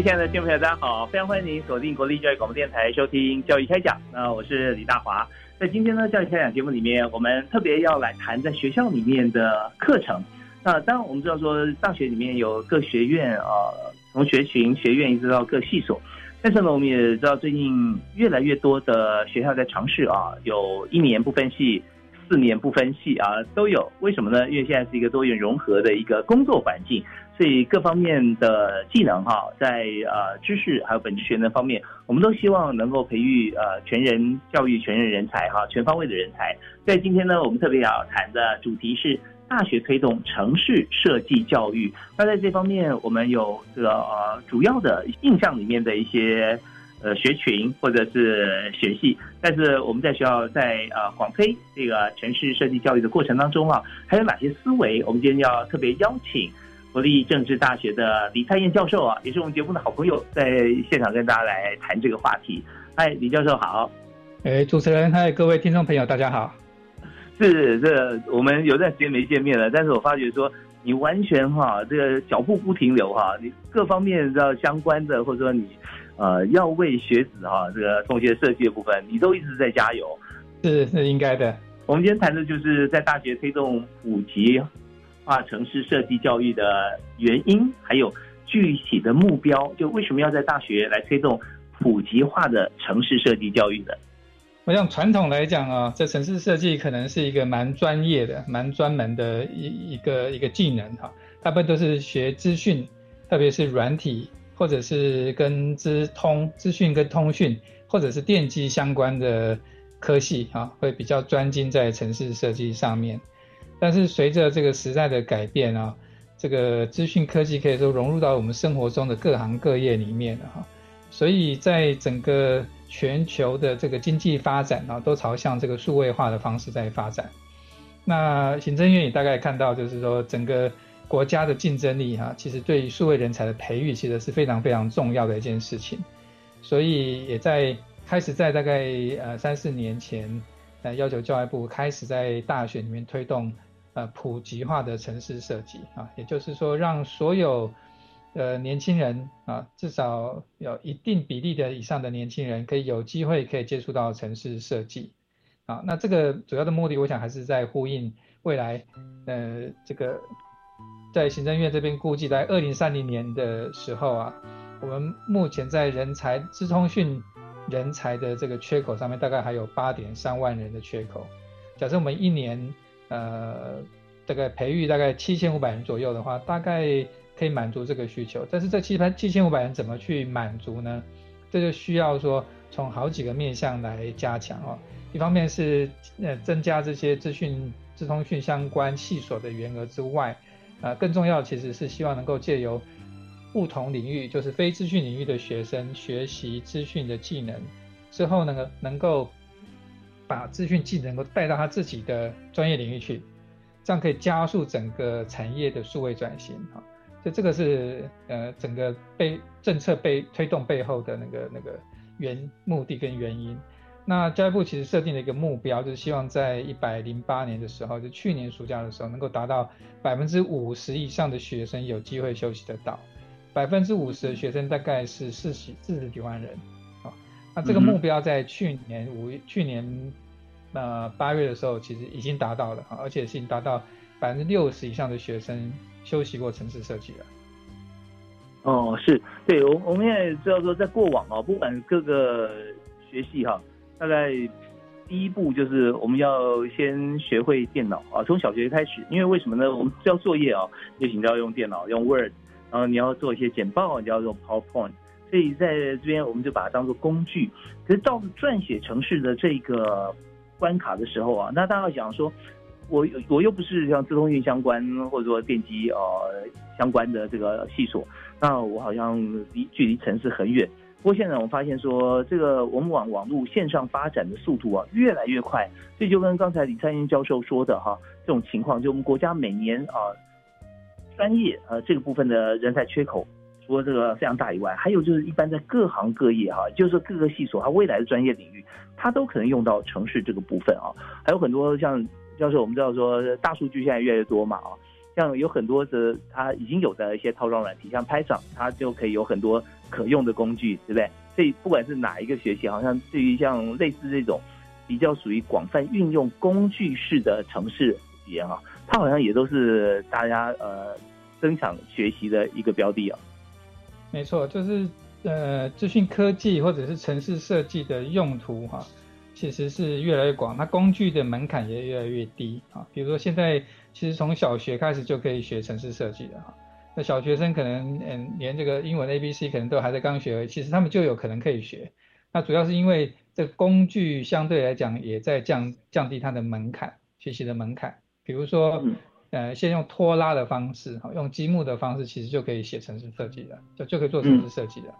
位亲爱的听众朋友，大家好！非常欢迎您锁定国立教育广播电台收听《教育开讲》。那我是李大华。在今天呢，《教育开讲》节目里面，我们特别要来谈在学校里面的课程。那当然，我们知道说大学里面有各学院啊，从学群、学院一直到各系所。但是呢，我们也知道最近越来越多的学校在尝试啊，有一年不分系、四年不分系啊，都有。为什么呢？因为现在是一个多元融合的一个工作环境。所以各方面的技能哈，在呃知识还有本质学能方面，我们都希望能够培育呃全人教育、全人人才哈，全方位的人才。在今天呢，我们特别要谈的主题是大学推动城市设计教育。那在这方面，我们有这个呃主要的印象里面的一些呃学群或者是学系，但是我们在学校在呃广推这个城市设计教育的过程当中啊，还有哪些思维？我们今天要特别邀请。国立政治大学的李灿燕教授啊，也是我们节目的好朋友，在现场跟大家来谈这个话题。嗨，李教授好。哎，主持人，嗨，各位听众朋友，大家好。是这，我们有段时间没见面了，但是我发觉说你完全哈，这个脚步不停留哈，你各方面的相关的，或者说你呃要为学子哈这个同学设计的部分，你都一直在加油。是是应该的。我们今天谈的就是在大学推动普及。化城市设计教育的原因，还有具体的目标，就为什么要在大学来推动普及化的城市设计教育的？我想传统来讲啊，这城市设计可能是一个蛮专业的、蛮专门的一一个一个技能哈，大部分都是学资讯，特别是软体或者是跟资通资讯跟通讯或者是电机相关的科系啊，会比较专精在城市设计上面。但是随着这个时代的改变啊，这个资讯科技可以说融入到我们生活中的各行各业里面了哈，所以在整个全球的这个经济发展啊，都朝向这个数位化的方式在发展。那行政院也大概看到，就是说整个国家的竞争力哈，其实对数位人才的培育，其实是非常非常重要的一件事情。所以也在开始在大概呃三四年前，呃要求教育部开始在大学里面推动。呃，普及化的城市设计啊，也就是说，让所有呃年轻人啊，至少有一定比例的以上的年轻人，可以有机会可以接触到城市设计啊。那这个主要的目的，我想还是在呼应未来呃这个在行政院这边估计，在二零三零年的时候啊，我们目前在人才资通讯人才的这个缺口上面，大概还有八点三万人的缺口。假设我们一年呃，大概培育大概七千五百人左右的话，大概可以满足这个需求。但是这七千七千五百人怎么去满足呢？这就需要说从好几个面向来加强哦。一方面是呃增加这些资讯、资通讯相关系所的员额之外，啊，更重要其实是希望能够借由不同领域，就是非资讯领域的学生学习资讯的技能之后呢，能够。把资讯技能够带到他自己的专业领域去，这样可以加速整个产业的数位转型哈。所以这个是呃整个被政策被推动背后的那个那个原目的跟原因。那教育部其实设定了一个目标，就是希望在一百零八年的时候，就去年暑假的时候，能够达到百分之五十以上的学生有机会休息得到。百分之五十的学生大概是四十四十几万人。那这个目标在去年五去年，呃八月的时候，其实已经达到了哈，而且是已经达到百分之六十以上的学生修习过城市设计了。哦，是对，我我们也知道说，在过往哦，不管各个学系哈，大概第一步就是我们要先学会电脑啊，从小学开始，因为为什么呢？我们交作业啊，就请要用电脑，用 Word，然后你要做一些简报，你要用 PowerPoint，所以在这边我们就把它当做工具。可是到撰写城市的这个关卡的时候啊，那大家想说。我我又不是像自通运相关或者说电机呃相关的这个系所，那我好像离距离城市很远。不过现在我们发现说，这个我们往网络线上发展的速度啊越来越快，这就跟刚才李灿英教授说的哈，这种情况就我们国家每年啊专业呃这个部分的人才缺口，除了这个非常大以外，还有就是一般在各行各业哈，就是各个系所它未来的专业领域，它都可能用到城市这个部分啊，还有很多像。教授，我们知道说大数据现在越来越多嘛啊，像有很多的它已经有的一些套装软体，像拍掌，它就可以有很多可用的工具，对不对？所以不管是哪一个学习，好像对于像类似这种比较属于广泛运用工具式的城市语言啊，它好像也都是大家呃增强学习的一个标的啊。没错，就是呃资讯科技或者是城市设计的用途哈。其实是越来越广，那工具的门槛也越来越低啊。比如说现在其实从小学开始就可以学城市设计了哈。那小学生可能嗯连这个英文 A B C 可能都还在刚学，其实他们就有可能可以学。那主要是因为这工具相对来讲也在降降低它的门槛，学习的门槛。比如说呃先用拖拉的方式哈，用积木的方式其实就可以写城市设计了，就就可以做城市设计了。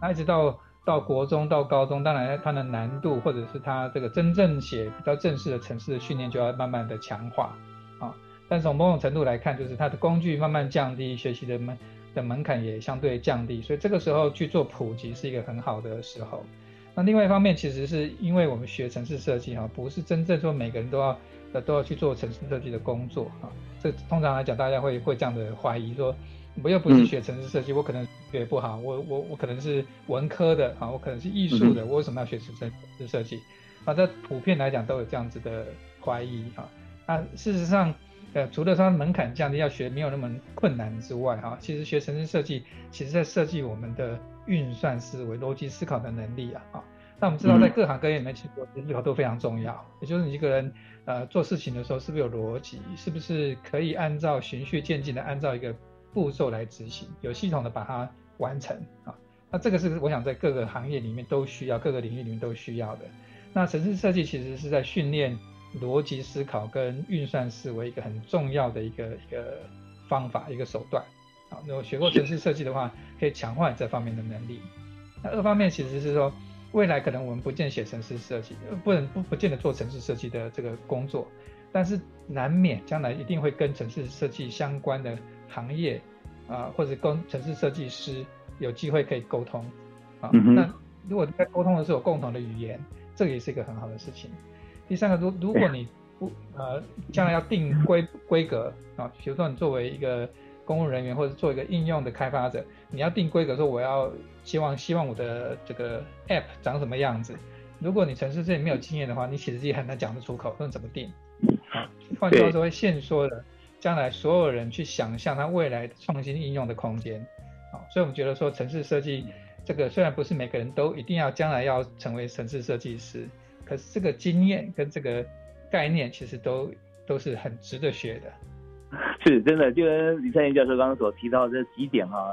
那一直到。到国中到高中，当然它的难度或者是它这个真正写比较正式的城市的训练就要慢慢的强化啊。但从某种程度来看，就是它的工具慢慢降低，学习的门的门槛也相对降低，所以这个时候去做普及是一个很好的时候。那另外一方面，其实是因为我们学城市设计哈，不是真正说每个人都要呃都要去做城市设计的工作啊。这通常来讲，大家会会这样的怀疑说。我又不是学城市设计，我可能学不好。我我我可能是文科的啊，我可能是艺术的，我为什么要学城市设计？啊，这普遍来讲都有这样子的怀疑哈。那事实上，呃，除了它门槛降低，要学没有那么困难之外，哈，其实学城市设计，其实在设计我们的运算思维、逻辑思考的能力啊。啊，那我们知道在各行各业里面，其实逻辑思考都非常重要。也就是你一个人呃做事情的时候，是不是有逻辑？是不是可以按照循序渐进的按照一个步骤来执行，有系统的把它完成啊。那这个是我想在各个行业里面都需要，各个领域里面都需要的。那城市设计其实是在训练逻辑思考跟运算思维一个很重要的一个一个方法，一个手段啊。如果学过城市设计的话，可以强化这方面的能力。那二方面其实是说，未来可能我们不见写城市设计，不能不不见得做城市设计的这个工作，但是难免将来一定会跟城市设计相关的。行业啊，或者跟城市设计师有机会可以沟通啊。那如果在沟通的时候有共同的语言，这个也是一个很好的事情。第三个，如如果你不呃将来要定规规格啊，比如说你作为一个公务人员或者做一个应用的开发者，你要定规格说我要希望希望我的这个 app 长什么样子。如果你城市这里没有经验的话，你其实也很难讲得出口，那怎么定啊？换句话说，会限缩的。将来所有人去想象它未来创新应用的空间，好，所以我们觉得说城市设计这个虽然不是每个人都一定要将来要成为城市设计师，可是这个经验跟这个概念其实都都是很值得学的。是真的，就跟李灿英教授刚刚所提到这几点啊，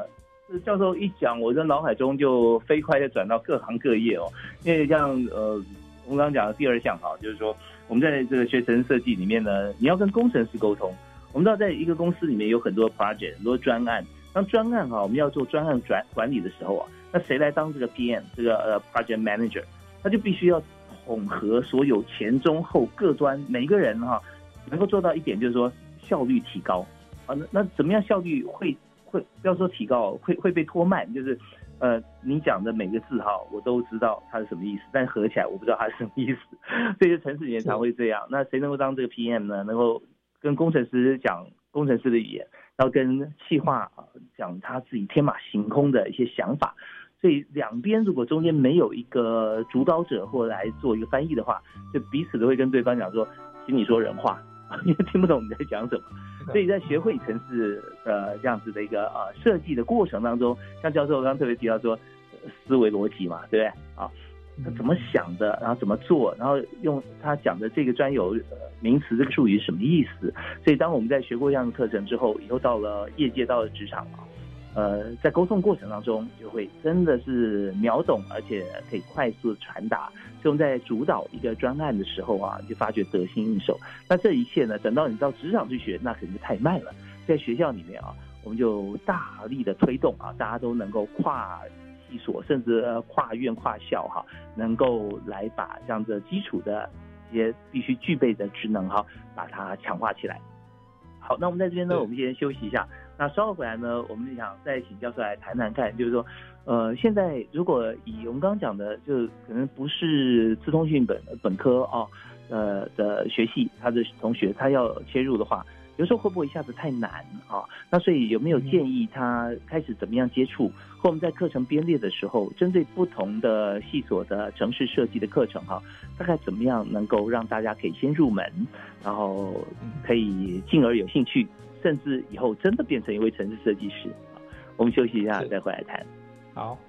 这教授一讲，我的脑海中就飞快的转到各行各业哦，因为像呃我们刚刚讲的第二项哈，就是说我们在这个学程设计里面呢，你要跟工程师沟通。我们知道，在一个公司里面有很多 project，很多专案。当专案哈，我们要做专案转管理的时候啊，那谁来当这个 PM，这个呃 project manager？他就必须要统合所有前中后各端每一个人哈，能够做到一点，就是说效率提高啊。那那怎么样效率会会不要说提高，会会被拖慢？就是呃，你讲的每个字哈，我都知道它是什么意思，但合起来我不知道它是什么意思。这些城市里面常会这样。那谁能够当这个 PM 呢？能够跟工程师讲工程师的语言，然后跟企划讲他自己天马行空的一些想法，所以两边如果中间没有一个主导者或来做一个翻译的话，就彼此都会跟对方讲说，请你说人话，因为听不懂你在讲什么。所以在学会城市呃这样子的一个呃设计的过程当中，像教授刚刚特别提到说思维逻辑嘛，对不对啊？他怎么想的，然后怎么做，然后用他讲的这个专有名词这个术语是什么意思？所以当我们在学过这样的课程之后，以后到了业界，到了职场啊，呃，在沟通过程当中就会真的是秒懂，而且可以快速的传达。所以我们在主导一个专案的时候啊，就发觉得心应手。那这一切呢，等到你到职场去学，那肯定太慢了。在学校里面啊，我们就大力的推动啊，大家都能够跨。系所甚至跨院跨校哈，能够来把这样的基础的一些必须具备的职能哈，把它强化起来。好，那我们在这边呢，我们先休息一下。那稍后回来呢，我们想再请教授来谈谈看，就是说，呃，现在如果以我们刚刚讲的，就可能不是自通讯本本科啊，呃的学系，他的同学他要切入的话。有时候会不会一下子太难啊？那所以有没有建议他开始怎么样接触？或我们在课程编列的时候，针对不同的系所的城市设计的课程哈，大概怎么样能够让大家可以先入门，然后可以进而有兴趣，甚至以后真的变成一位城市设计师啊？我们休息一下再回来谈。好。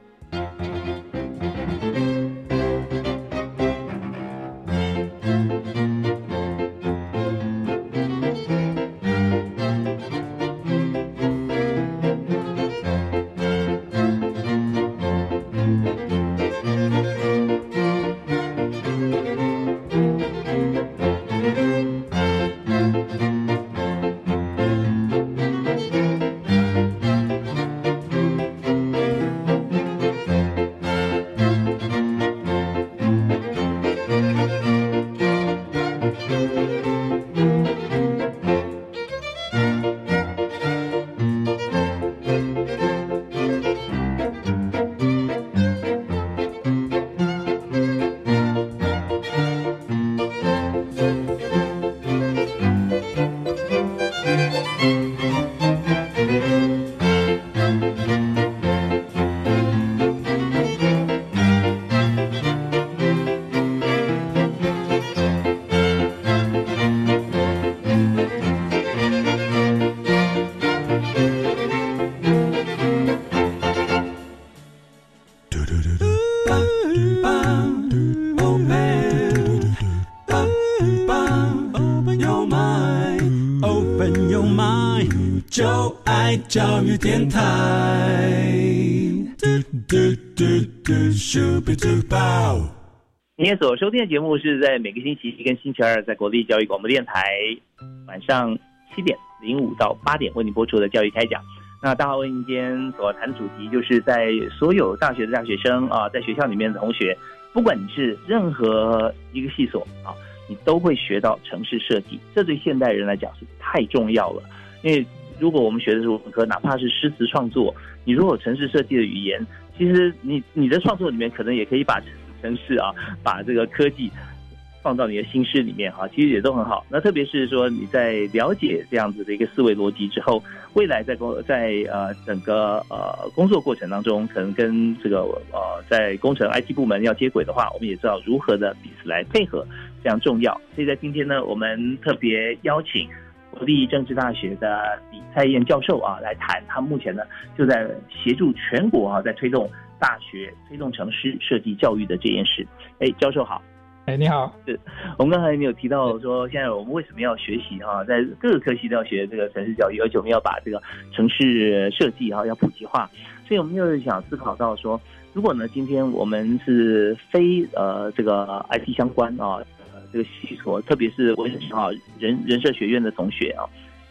电台。今天所收听的节目是在每个星期一跟星期二，在国立教育广播电台晚上七点零五到八点为您播出的教育开讲。那大华为您今天所谈的主题，就是在所有大学的大学生啊，在学校里面的同学，不管你是任何一个系所啊，你都会学到城市设计。这对现代人来讲是太重要了，因为。如果我们学的是文科，哪怕是诗词创作，你如果城市设计的语言，其实你你的创作里面可能也可以把城市啊，把这个科技放到你的新诗里面哈，其实也都很好。那特别是说你在了解这样子的一个思维逻辑之后，未来在工在呃整个呃工作过程当中，可能跟这个呃在工程 IT 部门要接轨的话，我们也知道如何的彼此来配合非常重要。所以在今天呢，我们特别邀请。国立政治大学的李蔡燕教授啊，来谈他目前呢就在协助全国啊，在推动大学推动城市设计教育的这件事。哎，教授好。哎，你好。是，我们刚才没有提到说，现在我们为什么要学习哈，在各个科系都要学这个城市教育，而且我们要把这个城市设计哈要普及化。所以我们就是想思考到说，如果呢今天我们是非呃这个 IT 相关啊。这个系所，特别是我啊人人社学院的同学啊，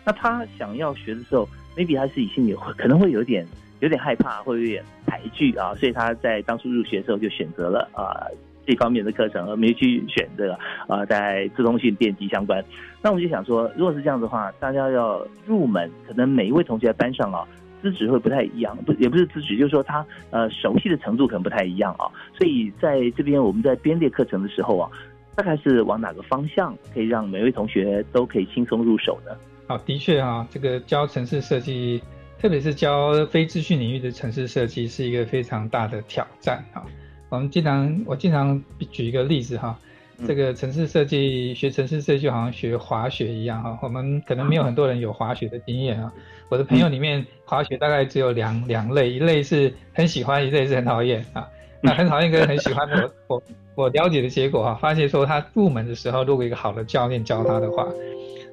那他想要学的时候，maybe 他自己心里可能会有点有点害怕，或有点排拒啊，所以他在当初入学的时候就选择了啊这方面的课程，而没去选这个啊在自通讯电机相关。那我们就想说，如果是这样的话，大家要入门，可能每一位同学在班上啊资质会不太一样，不也不是资质，就是说他呃熟悉的程度可能不太一样啊。所以在这边我们在编列课程的时候啊。大概是往哪个方向可以让每位同学都可以轻松入手呢？好，的确啊，这个教城市设计，特别是教非资讯领域的城市设计，是一个非常大的挑战啊。我们经常，我经常举一个例子哈，这个城市设计学城市设计就好像学滑雪一样哈，我们可能没有很多人有滑雪的经验啊。我的朋友里面滑雪大概只有两两类，一类是很喜欢，一类是很讨厌啊。那很讨厌跟很喜欢，我我我了解的结果哈，发现说他入门的时候，如果一个好的教练教他的话，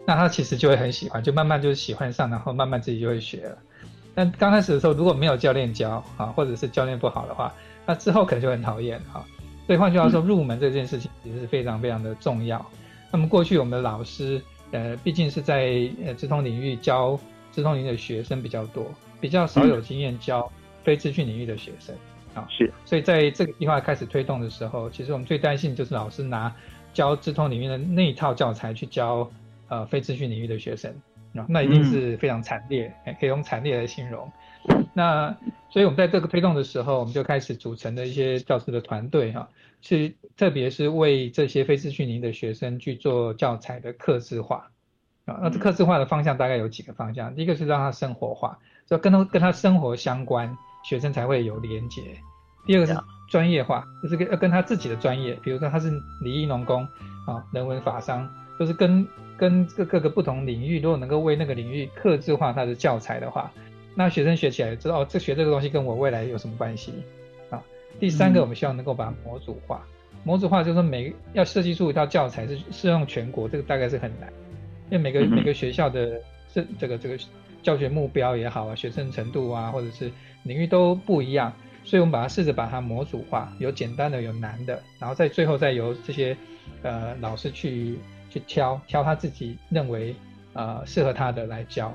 那他其实就会很喜欢，就慢慢就喜欢上，然后慢慢自己就会学了。但刚开始的时候如果没有教练教啊，或者是教练不好的话，那之后可能就很讨厌哈。所以换句话说，入门这件事情其实是非常非常的重要。那么过去我们的老师，呃，毕竟是在呃直通领域教直通领域的学生比较多，比较少有经验教非资讯领域的学生啊。是，所以在这个计划开始推动的时候，其实我们最担心就是老师拿教智通领域的那一套教材去教呃非资讯领域的学生啊，那一定是非常惨烈，可以用惨烈来形容。那所以我们在这个推动的时候，我们就开始组成了一些教师的团队哈。是，特别是为这些非资讯营的学生去做教材的刻字化啊。那这刻字化的方向大概有几个方向。第一个是让他生活化，就跟他跟他生活相关，学生才会有连结。第二个是专业化，就是跟要跟他自己的专业，比如说他是礼仪农工啊，人文法商，就是跟跟各各个不同领域，如果能够为那个领域刻制化他的教材的话，那学生学起来知道哦，这学这个东西跟我未来有什么关系啊。第三个，我们希望能够把它模组化。模组化就是说，每要设计出一套教材是适用全国，这个大概是很难，因为每个每个学校的这这个这个教学目标也好啊，学生程度啊，或者是领域都不一样，所以我们把它试着把它模组化，有简单的，有难的，然后在最后再由这些呃老师去去挑挑他自己认为呃适合他的来教。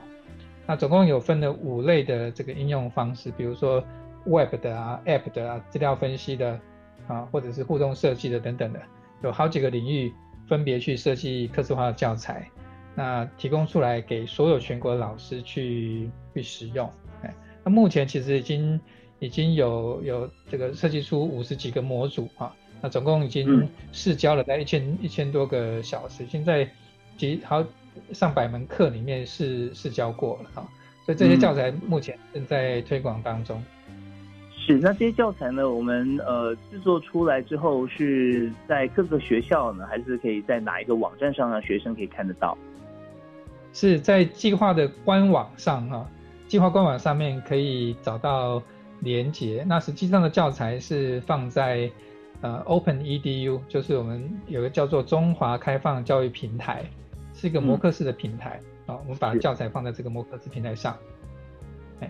那总共有分了五类的这个应用方式，比如说。Web 的啊，App 的啊，资料分析的啊，或者是互动设计的等等的，有好几个领域分别去设计客制化的教材，那提供出来给所有全国的老师去去使用。哎，那目前其实已经已经有有这个设计出五十几个模组啊，那总共已经试教了在一千一千多个小时，现在几好上百门课里面试试教过了啊，所以这些教材目前正在推广当中。是，那这些教材呢？我们呃制作出来之后，是在各个学校呢，还是可以在哪一个网站上让学生可以看得到？是在计划的官网上哈，计划官网上面可以找到连接。那实际上的教材是放在呃 Open Edu，就是我们有个叫做中华开放教育平台，是一个摩克式的平台啊。我们把教材放在这个摩克式平台上。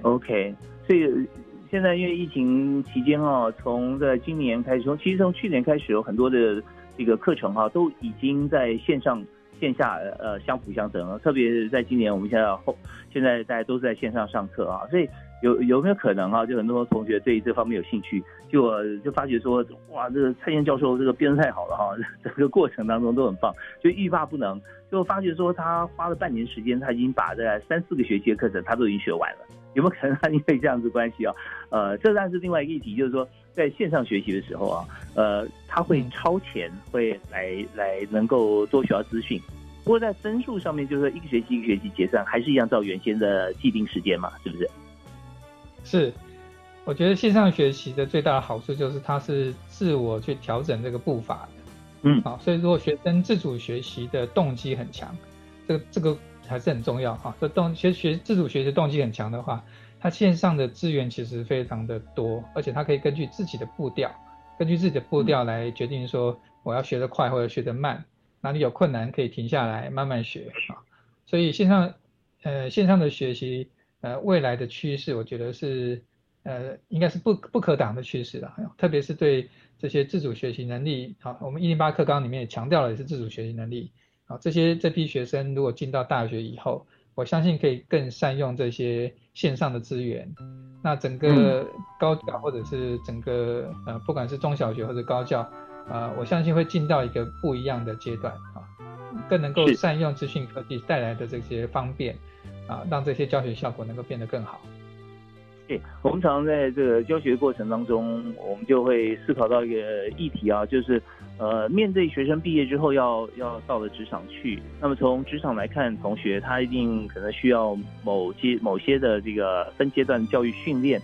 OK，所以。现在因为疫情期间啊，从在今年开始，从其实从去年开始，有很多的这个课程哈，都已经在线上线下呃相辅相成。特别是在今年，我们现在后现在大家都是在线上上课啊，所以有有没有可能啊？就很多同学对这方面有兴趣，就就发觉说，哇，这个蔡燕教授这个编的太好了哈，整个过程当中都很棒，就欲罢不能。就发觉说，他花了半年时间，他已经把这三四个学期的课程他都已经学完了。有没有可能他因为这样子关系啊？呃，这当然是另外一个议题，就是说在线上学习的时候啊，呃，他会超前，会来来能够多学到资讯。不过在分数上面，就是一个学期一个学期结算，还是一样照原先的既定时间嘛，是不是？是，我觉得线上学习的最大的好处就是它是自我去调整这个步伐的。嗯，好，所以如果学生自主学习的动机很强，这个这个。还是很重要哈。这动学学自主学习动机很强的话，它线上的资源其实非常的多，而且它可以根据自己的步调，根据自己的步调来决定说我要学得快或者学得慢，哪里有困难可以停下来慢慢学啊。所以线上呃线上的学习呃未来的趋势，我觉得是呃应该是不不可挡的趋势了。特别是对这些自主学习能力啊，我们一零八课纲里面也强调了，也是自主学习能力。好，这些这批学生如果进到大学以后，我相信可以更善用这些线上的资源。那整个高教或者是整个呃，不管是中小学或者高教，呃，我相信会进到一个不一样的阶段啊，更能够善用资讯科技带来的这些方便啊，让这些教学效果能够变得更好。对，我们常常在这个教学过程当中，我们就会思考到一个议题啊，就是。呃，面对学生毕业之后要要到了职场去，那么从职场来看，同学他一定可能需要某些某些的这个分阶段教育训练。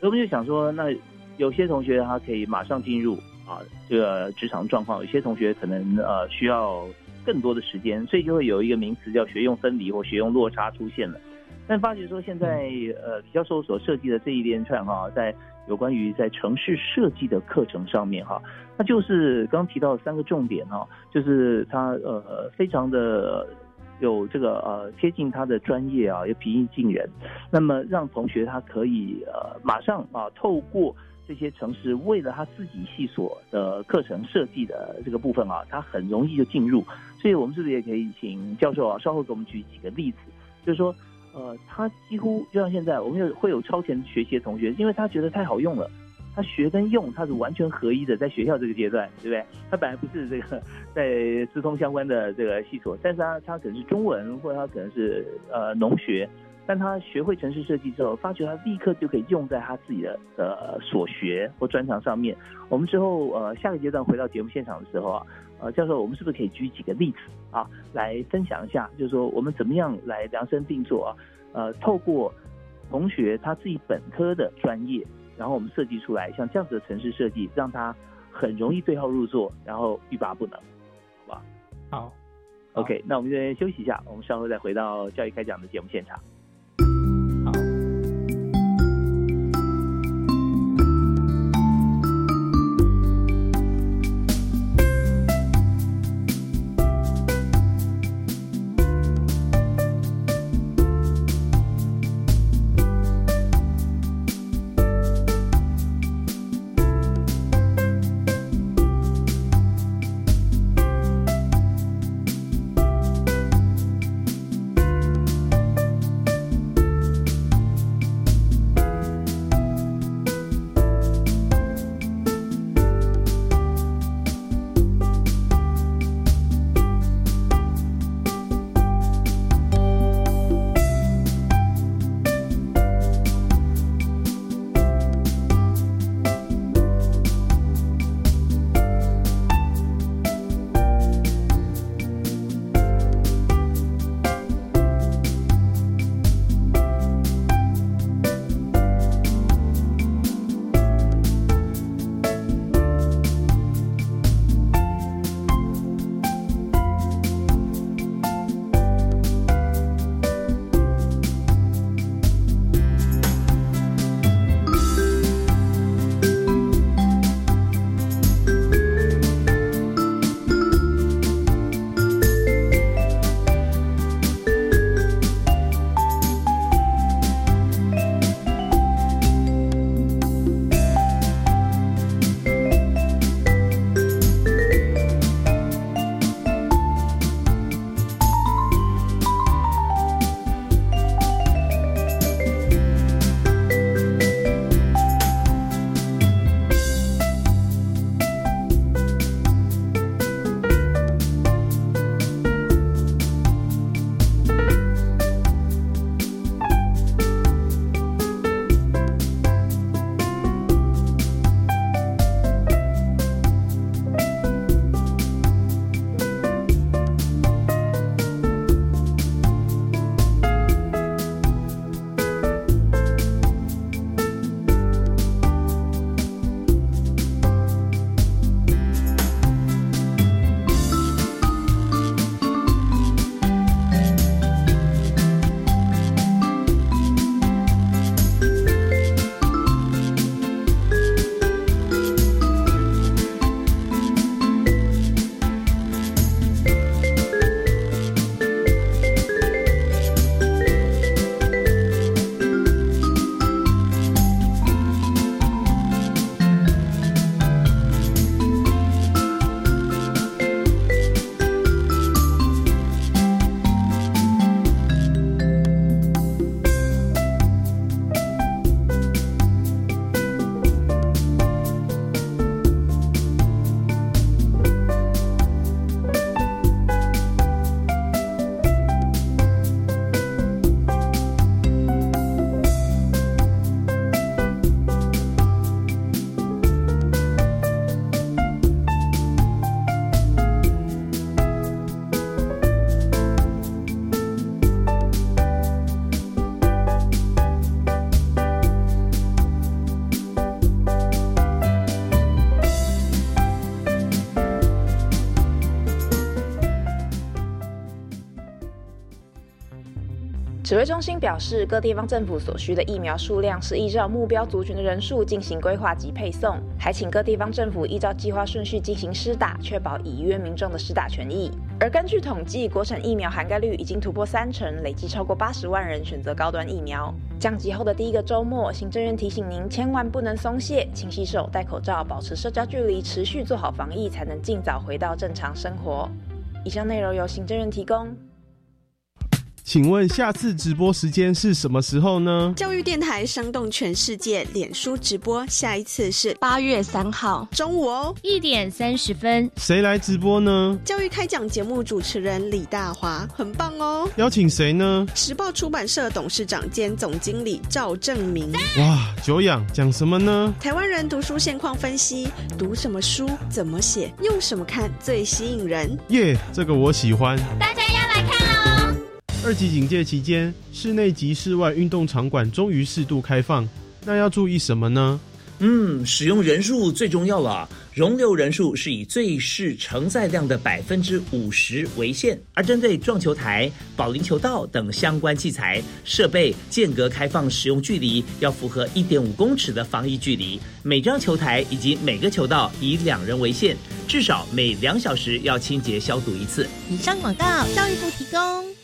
我们就想说，那有些同学他可以马上进入，啊这个职场状况，有些同学可能呃需要更多的时间，所以就会有一个名词叫学用分离或学用落差出现了。但发觉说现在呃李教授所设计的这一连串哈，在有关于在城市设计的课程上面哈，那就是刚提到三个重点哈，就是它呃非常的有这个呃贴近他的专业啊，又平易近人，那么让同学他可以呃马上啊透过这些城市为了他自己系所的课程设计的这个部分啊，他很容易就进入，所以我们是不是也可以请教授啊稍后给我们举几个例子，就是说。呃，他几乎就像现在，我们有会有超前学习的同学，因为他觉得太好用了，他学跟用他是完全合一的，在学校这个阶段，对不对？他本来不是这个在资通相关的这个系所，但是他他可能是中文，或者他可能是呃农学，但他学会城市设计之后，发觉他立刻就可以用在他自己的呃所学或专长上面。我们之后呃下个阶段回到节目现场的时候啊。呃，教授，我们是不是可以举几个例子啊，来分享一下？就是说，我们怎么样来量身定做啊？呃，透过同学他自己本科的专业，然后我们设计出来像这样子的城市设计，让他很容易对号入座，然后欲罢不能，好吧？好，OK，那我们先休息一下，我们稍后再回到教育开讲的节目现场。指挥中心表示，各地方政府所需的疫苗数量是依照目标族群的人数进行规划及配送，还请各地方政府依照计划顺序进行施打，确保已约民众的施打权益。而根据统计，国产疫苗涵盖率已经突破三成，累计超过八十万人选择高端疫苗。降级后的第一个周末，行政院提醒您千万不能松懈，勤洗手、戴口罩、保持社交距离，持续做好防疫，才能尽早回到正常生活。以上内容由行政院提供。请问下次直播时间是什么时候呢？教育电台煽动全世界，脸书直播，下一次是八月三号中午哦，一点三十分。谁来直播呢？教育开讲节目主持人李大华，很棒哦。邀请谁呢？时报出版社董事长兼总经理赵正明。哇，久仰，讲什么呢？台湾人读书现况分析，读什么书，怎么写，用什么看最吸引人？耶，这个我喜欢。大家。二级警戒期间，室内及室外运动场馆终于适度开放，那要注意什么呢？嗯，使用人数最重要了，容留人数是以最适承载量的百分之五十为限。而针对撞球台、保龄球道等相关器材设备，间隔开放使用距离要符合一点五公尺的防疫距离。每张球台以及每个球道以两人为限，至少每两小时要清洁消毒一次。以上广告，教育部提供。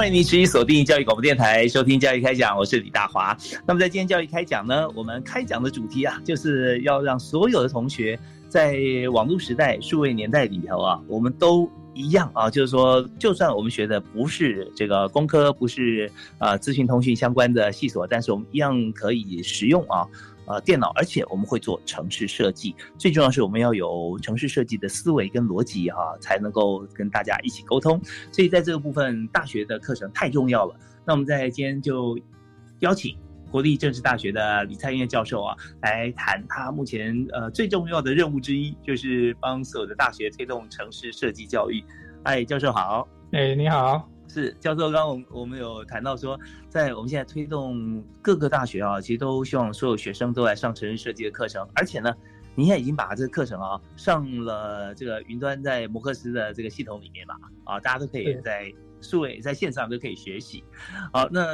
欢迎您持续锁定教育广播电台，收听教育开讲，我是李大华。那么在今天教育开讲呢，我们开讲的主题啊，就是要让所有的同学在网络时代、数位年代里头啊，我们都一样啊，就是说，就算我们学的不是这个工科，不是啊资讯通讯相关的系所，但是我们一样可以使用啊。呃，电脑，而且我们会做城市设计，最重要是我们要有城市设计的思维跟逻辑哈、才能够跟大家一起沟通。所以在这个部分，大学的课程太重要了。那我们在今天就邀请国立政治大学的李灿燕教授啊，来谈他目前呃最重要的任务之一，就是帮所有的大学推动城市设计教育。哎，教授好。哎，你好。是教授，刚刚我们我们有谈到说，在我们现在推动各个大学啊，其实都希望所有学生都来上城市设计的课程，而且呢，你现在已经把这个课程啊上了这个云端，在摩克斯的这个系统里面嘛，啊，大家都可以在数位在线上都可以学习。好，那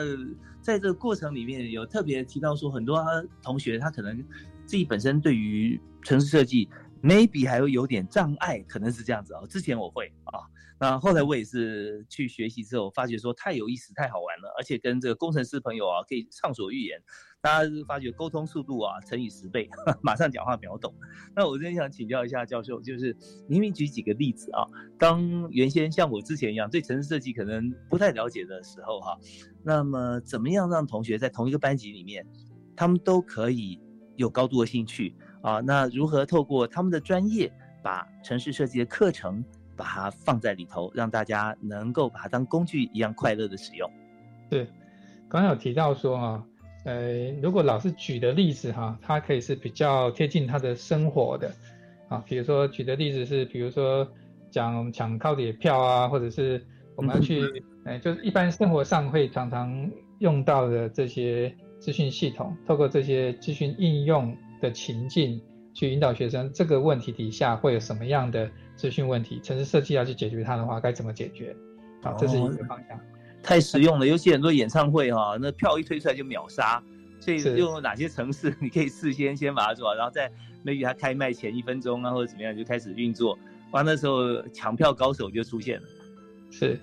在这个过程里面有特别提到说，很多同学他可能自己本身对于城市设计 maybe 还会有点障碍，可能是这样子哦。之前我会啊。那后来我也是去学习之后，发觉说太有意思、太好玩了，而且跟这个工程师朋友啊可以畅所欲言，大家发觉沟通速度啊乘以十倍，马上讲话秒懂。那我真想请教一下教授，就是您明举几个例子啊？当原先像我之前一样对城市设计可能不太了解的时候哈，那么怎么样让同学在同一个班级里面，他们都可以有高度的兴趣啊？那如何透过他们的专业，把城市设计的课程？把它放在里头，让大家能够把它当工具一样快乐的使用。是，刚刚有提到说啊，呃，如果老师举的例子哈，它可以是比较贴近他的生活的啊。比如说举的例子是，比如说讲抢高铁票啊，或者是我们要去，呃，就是一般生活上会常常用到的这些资讯系统，透过这些资讯应用的情境，去引导学生这个问题底下会有什么样的。资讯问题，城市设计要去解决它的话，该怎么解决？好，这是一个方向。太实用了，尤其很多演唱会哈，那票一推出来就秒杀，所以用哪些城市 你可以事先先把它做好，然后在 maybe 它开卖前一分钟啊或者怎么样就开始运作，完那时候抢票高手就出现了。是，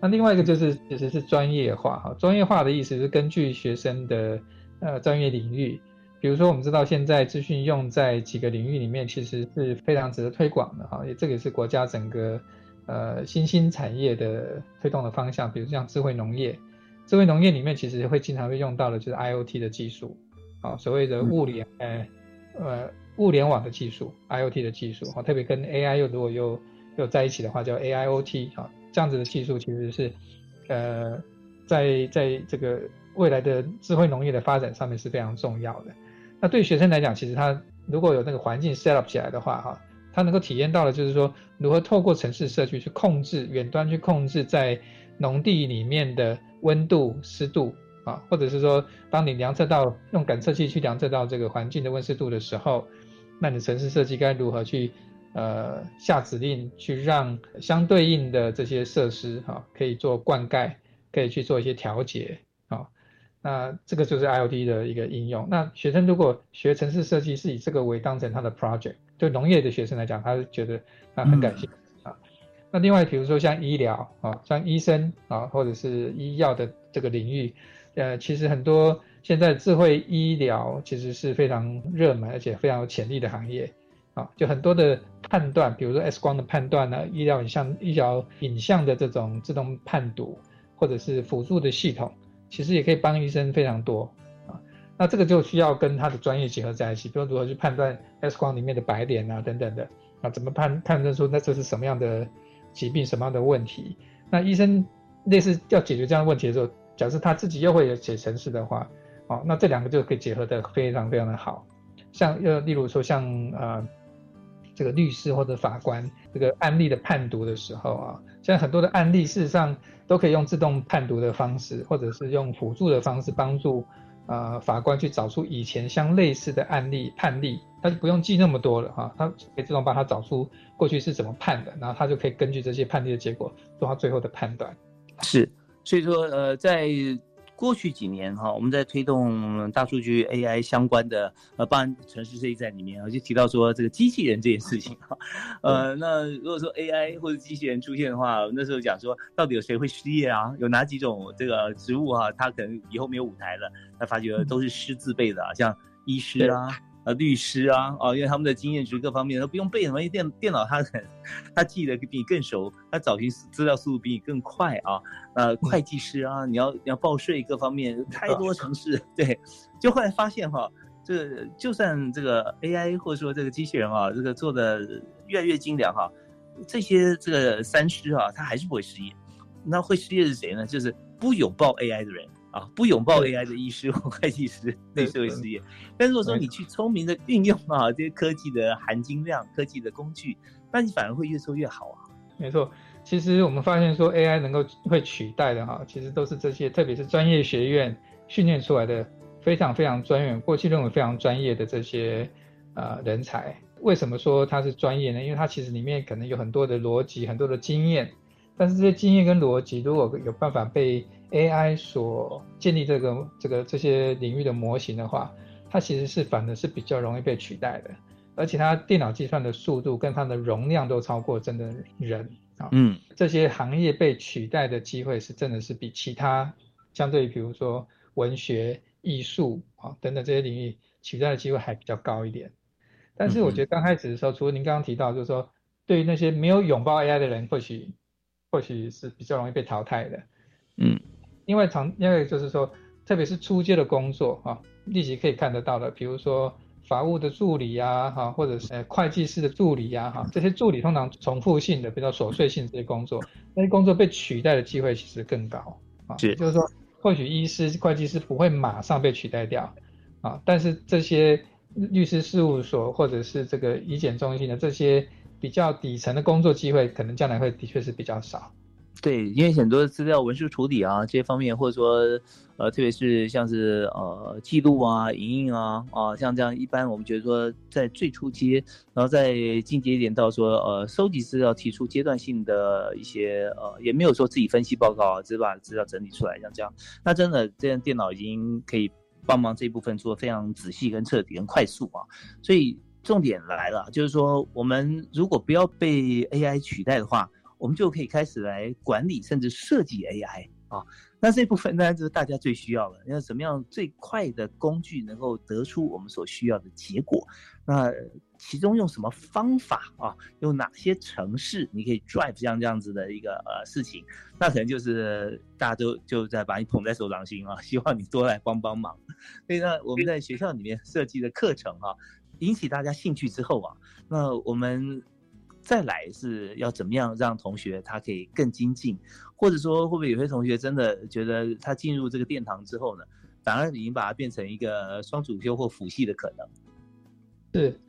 那另外一个就是其实是专业化哈，专业化的意思是根据学生的呃专业领域。比如说，我们知道现在资讯用在几个领域里面，其实是非常值得推广的哈。也这个是国家整个呃新兴产业的推动的方向，比如像智慧农业，智慧农业里面其实会经常会用到的就是 IOT 的技术，啊，所谓的物联，呃呃物联网的技术，IOT 的技术，啊，特别跟 AI 又如果又又在一起的话，叫 AIOT，啊，这样子的技术其实是，呃，在在这个未来的智慧农业的发展上面是非常重要的。那对学生来讲，其实他如果有那个环境 set up 起来的话，哈，他能够体验到的就是说，如何透过城市社区去控制远端去控制在农地里面的温度、湿度啊，或者是说，当你量测到用感测器去量测到这个环境的温湿度的时候，那你城市设计该如何去呃下指令，去让相对应的这些设施哈可以做灌溉，可以去做一些调节。那这个就是 IOT 的一个应用。那学生如果学城市设计是以这个为当成他的 project，对农业的学生来讲，他是觉得啊很感兴趣啊。那另外比如说像医疗啊，像医生啊，或者是医药的这个领域，呃，其实很多现在智慧医疗其实是非常热门而且非常有潜力的行业啊。就很多的判断，比如说 X 光的判断呢，医疗影像、医疗影像的这种自动判读，或者是辅助的系统。其实也可以帮医生非常多啊，那这个就需要跟他的专业结合在一起，比如如何去判断 X 光里面的白点啊等等的啊，怎么判判断出那这是什么样的疾病、什么样的问题？那医生类似要解决这样的问题的时候，假设他自己又会写程式的话，哦，那这两个就可以结合的非常非常的好。像呃，例如说像呃这个律师或者法官这个案例的判读的时候啊，现在很多的案例事实上。都可以用自动判读的方式，或者是用辅助的方式帮助，呃，法官去找出以前相类似的案例判例，他就不用记那么多了哈，他可以自动帮他找出过去是怎么判的，然后他就可以根据这些判例的结果做他最后的判断。是，所以说呃，在。过去几年哈，我们在推动大数据 AI 相关的呃，包含城市这一站里面，我就提到说这个机器人这件事情哈，呃，那如果说 AI 或者机器人出现的话，那时候讲说到底有谁会失业啊？有哪几种这个职务哈，他可能以后没有舞台了？他发觉都是师字辈的啊，像医师啊。啊，律师啊，啊，因为他们的经验值各方面都不用背什么电电脑，他他记得比你更熟，他找寻资料速度比你更快啊。呃，会计师啊，你要你要报税各方面太多城市，对，就后来发现哈，这就算这个 AI 或者说这个机器人啊，这个做的越来越精良哈，这些这个三师啊，他还是不会失业。那会失业是谁呢？就是不拥抱 AI 的人。啊，不拥抱 AI 的医师 或会计师，对社会失业。但如果说你去聪明的运用啊这些科技的含金量、科技的工具，那你反而会越做越好啊。没错，其实我们发现说 AI 能够会取代的哈，其实都是这些，特别是专业学院训练出来的非常非常专业、过去认为非常专业的这些呃人才。为什么说他是专业呢？因为他其实里面可能有很多的逻辑、很多的经验，但是这些经验跟逻辑如果有办法被 AI 所建立这个这个这些领域的模型的话，它其实是反的是比较容易被取代的，而且它电脑计算的速度跟它的容量都超过真的人啊。嗯，这些行业被取代的机会是真的是比其他相对于比如说文学、艺术啊等等这些领域取代的机会还比较高一点。但是我觉得刚开始的时候，除了您刚刚提到，就是说对于那些没有拥抱 AI 的人，或许或许是比较容易被淘汰的。嗯。另外，常因为就是说，特别是出街的工作啊，立即可以看得到的，比如说法务的助理呀，哈，或者是会计师的助理呀，哈，这些助理通常重复性的、比较琐碎性这些工作，那些工作被取代的机会其实更高啊。是，就是说，或许医师、会计师不会马上被取代掉啊，但是这些律师事务所或者是这个医检中心的这些比较底层的工作机会，可能将来会的确是比较少。对，因为很多资料文书处理啊这些方面，或者说，呃，特别是像是呃记录啊、影印啊啊，像这样一般我们觉得说在最初阶，然后再进阶一点到说呃收集资料、提出阶段性的一些呃，也没有说自己分析报告，只是把资料整理出来像这样，那真的这样电脑已经可以帮忙这一部分做非常仔细、跟彻底、跟快速啊。所以重点来了，就是说我们如果不要被 AI 取代的话。我们就可以开始来管理，甚至设计 AI 啊。那这部分呢，就是大家最需要的。要怎么样最快的工具能够得出我们所需要的结果？那其中用什么方法啊？用哪些城市你可以 drive 像这样子的一个呃事情？那可能就是大家都就在把你捧在手掌心啊，希望你多来帮帮忙。所以呢，我们在学校里面设计的课程啊，引起大家兴趣之后啊，那我们再来是要怎么样让同学他可以更精进，或者说会不会有些同学真的觉得他进入这个殿堂之后呢，反而已经把它变成一个双主修或辅系的可能？是。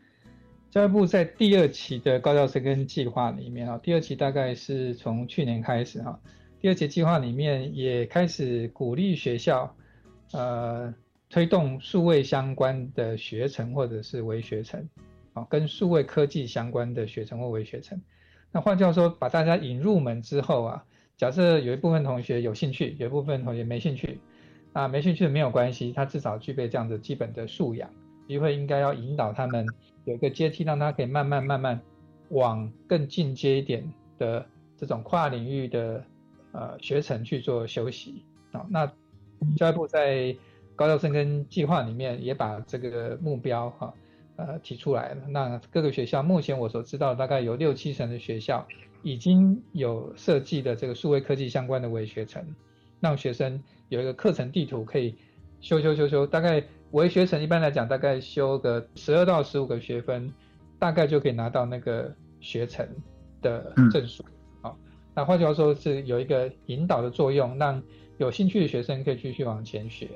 教育部在第二期的高教生跟计划里面啊，第二期大概是从去年开始哈，第二期计划里面也开始鼓励学校，呃，推动数位相关的学程或者是微学程，啊，跟数位科技相关的学程或微学程。那换句话说，把大家引入门之后啊，假设有一部分同学有兴趣，有一部分同学没兴趣，啊，没兴趣的没有关系，他至少具备这样的基本的素养，机会应该要引导他们。有一个阶梯，让他可以慢慢慢慢往更进阶一点的这种跨领域的呃学程去做休息啊。那教育部在高教生跟计划里面也把这个目标哈呃提出来了。那各个学校目前我所知道大概有六七成的学校已经有设计的这个数位科技相关的微学程，让学生有一个课程地图可以修修修修，大概。微学程一般来讲，大概修个十二到十五个学分，大概就可以拿到那个学程的证书。好，那换句话说，是有一个引导的作用，让有兴趣的学生可以继续往前学。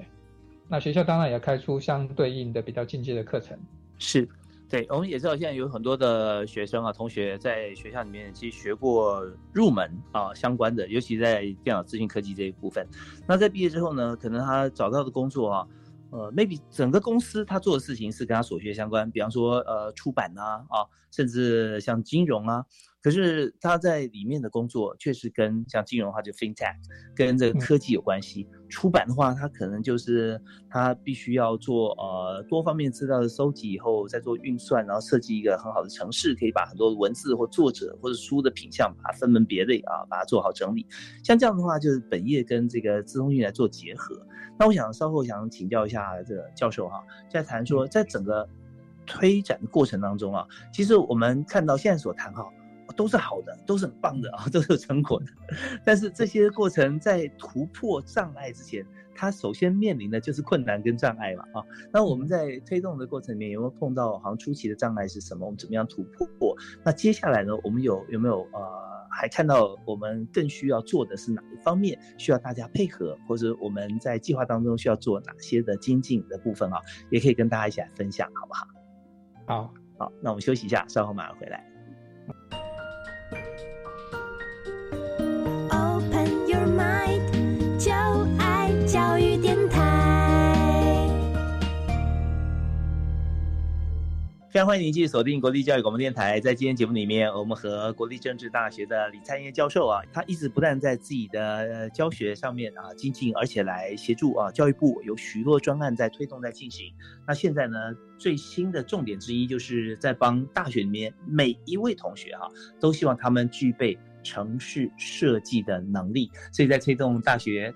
那学校当然也要开出相对应的比较进阶的课程。是，对，我们也知道现在有很多的学生啊，同学在学校里面其实学过入门啊相关的，尤其在电脑资讯科技这一部分。那在毕业之后呢，可能他找到的工作啊。呃，maybe 整个公司他做的事情是跟他所学相关，比方说呃出版啊啊，甚至像金融啊，可是他在里面的工作确实跟像金融的话就 fintech，跟这个科技有关系。出版的话，他可能就是他必须要做呃多方面资料的收集以后再做运算，然后设计一个很好的程式，可以把很多文字或作者或者书的品相把它分门别类啊，把它做好整理。像这样的话，就是本业跟这个资通讯来做结合。那我想稍后想请教一下这个教授哈，在谈说在整个推展的过程当中啊，其实我们看到现在所谈哈，都是好的，都是很棒的啊，都是有成果的。但是这些过程在突破障碍之前，它首先面临的就是困难跟障碍嘛啊。那我们在推动的过程里面有没有碰到好像初期的障碍是什么？我们怎么样突破？那接下来呢，我们有有没有呃？还看到我们更需要做的是哪一方面，需要大家配合，或者我们在计划当中需要做哪些的精进的部分啊，也可以跟大家一起来分享，好不好？好，好，那我们休息一下，稍后马上回来。欢迎您继续锁定国立教育广播电台。在今天节目里面，我们和国立政治大学的李灿业教授啊，他一直不但在自己的教学上面啊精进，而且来协助啊教育部有许多专案在推动在进行。那现在呢，最新的重点之一就是在帮大学里面每一位同学哈，都希望他们具备城市设计的能力，所以在推动大学。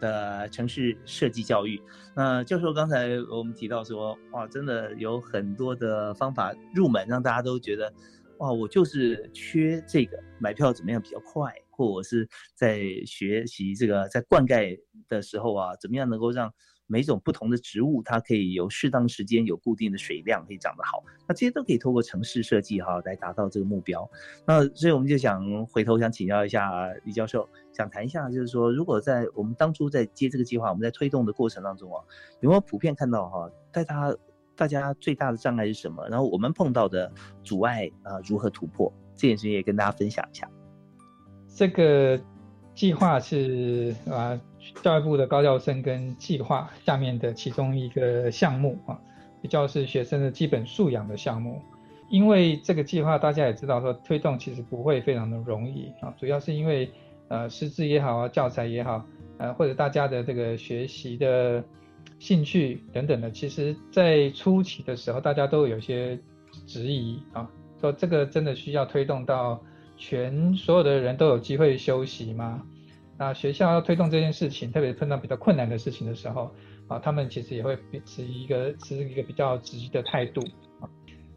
的城市设计教育，那教授刚才我们提到说，哇，真的有很多的方法入门，让大家都觉得，哇，我就是缺这个，买票怎么样比较快，或我是在学习这个，在灌溉的时候啊，怎么样能够让。每种不同的植物，它可以有适当时间、有固定的水量，可以长得好。那这些都可以透过城市设计哈来达到这个目标。那所以我们就想回头想请教一下李教授，想谈一下，就是说，如果在我们当初在接这个计划，我们在推动的过程当中啊，有没有普遍看到哈，在他大家最大的障碍是什么？然后我们碰到的阻碍啊，如何突破？这件事情也跟大家分享一下。这个计划是啊。教育部的高教生跟计划下面的其中一个项目啊，比较是学生的基本素养的项目。因为这个计划大家也知道说推动其实不会非常的容易啊，主要是因为呃师资也好啊，教材也好，呃或者大家的这个学习的兴趣等等的，其实在初期的时候大家都有些质疑啊，说这个真的需要推动到全所有的人都有机会休息吗？那学校要推动这件事情，特别碰到比较困难的事情的时候，啊，他们其实也会持一个持一个比较积极的态度啊。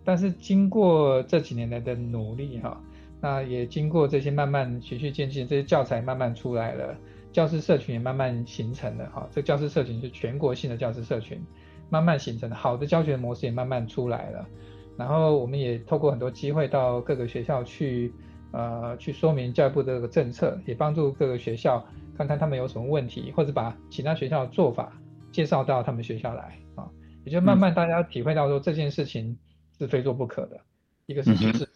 但是经过这几年来的努力哈，那也经过这些慢慢循序渐进，这些教材慢慢出来了，教师社群也慢慢形成了哈。这教师社群是全国性的教师社群，慢慢形成，好的教学模式也慢慢出来了。然后我们也透过很多机会到各个学校去，呃，去说明教育部的这个政策，也帮助各个学校看看他们有什么问题，或者把其他学校的做法介绍到他们学校来啊。也就慢慢大家体会到说这件事情是非做不可的。一个是就是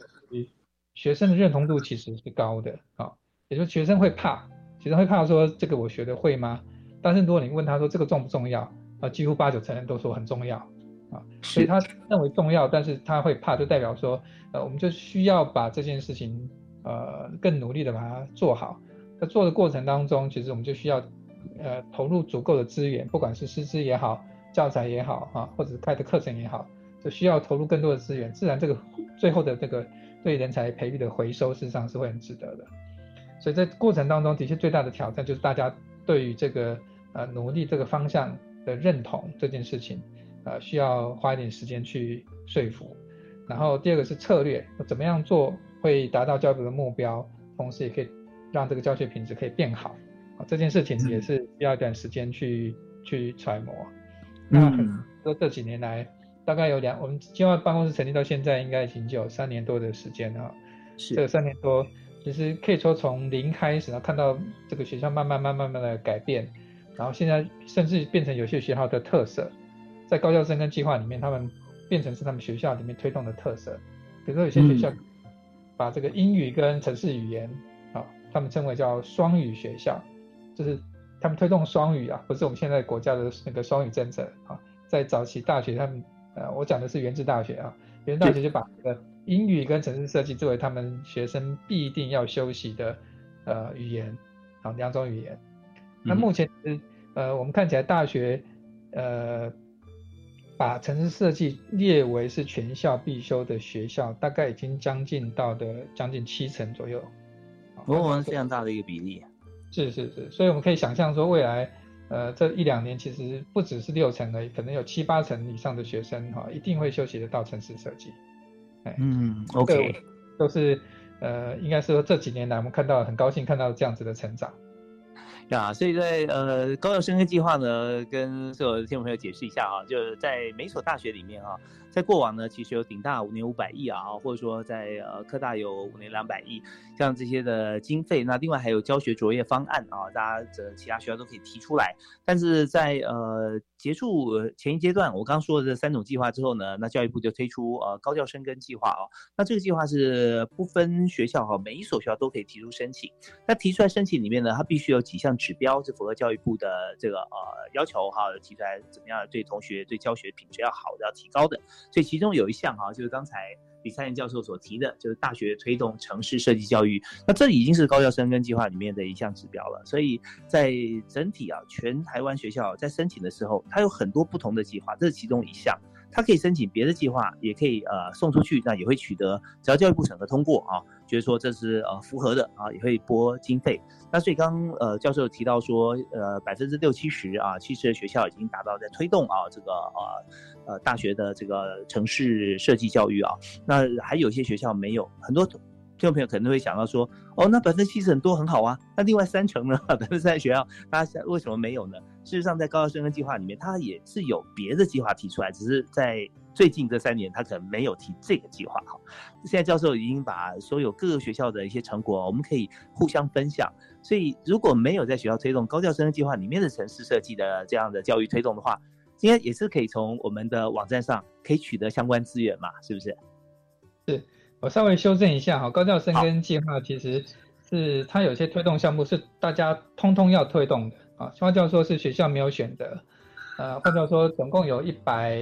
学生的认同度其实是高的啊，也就学生会怕，学生会怕说这个我学的会吗？但是如果你问他说这个重不重要啊，几乎八九成人都说很重要。啊，所以他认为重要，但是他会怕，就代表说，呃，我们就需要把这件事情，呃，更努力的把它做好。在做的过程当中，其实我们就需要，呃，投入足够的资源，不管是师资也好，教材也好，啊，或者是开的课程也好，就需要投入更多的资源。自然，这个最后的这个对人才培育的回收，事实上是会很值得的。所以在过程当中，的确最大的挑战就是大家对于这个呃努力这个方向的认同这件事情。呃，需要花一点时间去说服，然后第二个是策略，怎么样做会达到教育部的目标，同时也可以让这个教学品质可以变好，啊，这件事情也是需要一段时间去去揣摩。那说这几年来，大概有两，我们计划办公室成立到现在，应该已经有三年多的时间了。是这三年多，其实可以说从零开始，然后看到这个学校慢慢慢慢慢的改变，然后现在甚至变成有些学校的特色。在高校生跟计划里面，他们变成是他们学校里面推动的特色。比如说有些学校把这个英语跟城市语言啊，他们称为叫双语学校，就是他们推动双语啊，不是我们现在国家的那个双语政策啊。在早期大学，他们呃，我讲的是原治大学啊，原治大学就把这个英语跟城市设计作为他们学生必定要修习的呃语言啊，两种语言。那目前呃，我们看起来大学呃。把城市设计列为是全校必修的学校，大概已经将近到的将近七成左右，哦，非常大的一个比例。是是是，所以我们可以想象说，未来呃这一两年，其实不只是六成而已，可能有七八成以上的学生哈，一定会修习得到城市设计。哎，嗯，OK，都是呃，应该是说这几年来，我们看到很高兴看到这样子的成长。啊，所以在呃高校生科计划呢，跟所有的听众朋友解释一下啊，就是在每所大学里面啊。在过往呢，其实有顶大五年五百亿啊，或者说在呃科大有五年两百亿，像这些的经费，那另外还有教学卓越方案啊，大家的其他学校都可以提出来。但是在呃结束前一阶段，我刚说的这三种计划之后呢，那教育部就推出呃高教生根计划啊，那这个计划是不分学校哈，每一所学校都可以提出申请。那提出来申请里面呢，它必须有几项指标是符合教育部的这个呃要求哈，提出来怎么样对同学对教学品质要好的要提高的。所以其中有一项哈，就是刚才李三元教授所提的，就是大学推动城市设计教育。那这已经是高校生跟计划里面的一项指标了。所以在整体啊，全台湾学校在申请的时候，它有很多不同的计划，这是其中一项。他可以申请别的计划，也可以呃送出去，那也会取得，只要教育部审核通过啊，觉得说这是呃符合的啊，也会拨经费。那所以刚呃教授提到说，呃百分之六七十啊，其实学校已经达到在推动啊这个呃呃大学的这个城市设计教育啊，那还有一些学校没有很多。听众朋友可能会想到说，哦，那百分之七十很多很好啊，那另外三成呢？百分之三学校，大家为什么没有呢？事实上，在高校生跟计划里面，它也是有别的计划提出来，只是在最近这三年，他可能没有提这个计划。哈，现在教授已经把所有各个学校的一些成果，我们可以互相分享。所以，如果没有在学校推动高校生计划里面的城市设计的这样的教育推动的话，应该也是可以从我们的网站上可以取得相关资源嘛？是不是？是。我稍微修正一下哈，高教生跟计划其实是它有些推动项目是大家通通要推动的啊，换句话说是学校没有选择，呃，换句话说总共有一百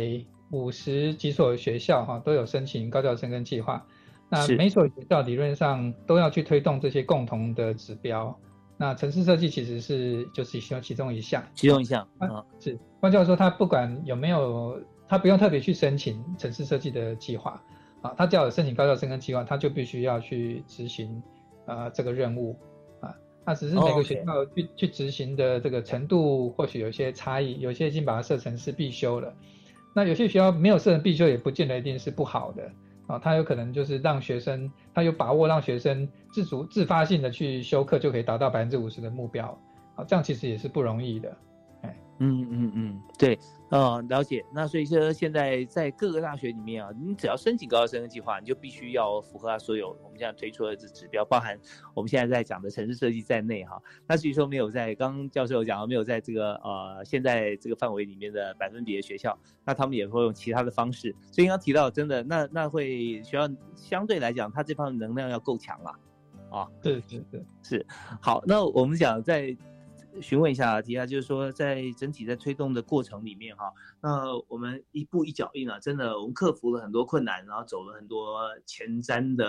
五十几所学校哈都有申请高教生跟计划，那每所学校理论上都要去推动这些共同的指标，那城市设计其实是就是其中其中一项，其中一项啊是，换句话说他不管有没有，他不用特别去申请城市设计的计划。啊，他只要有申请高校生跟计划，他就必须要去执行，呃，这个任务，啊，那只是每个学校去去执行的这个程度或许有些差异，有些已经把它设成是必修了，那有些学校没有设成必修，也不见得一定是不好的啊。他有可能就是让学生，他有把握让学生自主自发性的去修课，就可以达到百分之五十的目标。啊，这样其实也是不容易的。嗯嗯嗯，对，呃，了解。那所以说，现在在各个大学里面啊，你只要申请高校生计划，你就必须要符合所有我们现在推出的这指标，包含我们现在在讲的城市设计在内哈。那至于说没有在刚刚教授讲没有在这个呃现在这个范围里面的百分比的学校，那他们也会用其他的方式。所以刚刚提到，真的那那会学校相对来讲，它这方面能量要够强了，啊，对对对是。好，那我们讲在。询问一下提下，就是说在整体在推动的过程里面哈，那我们一步一脚印啊，真的我们克服了很多困难，然后走了很多前瞻的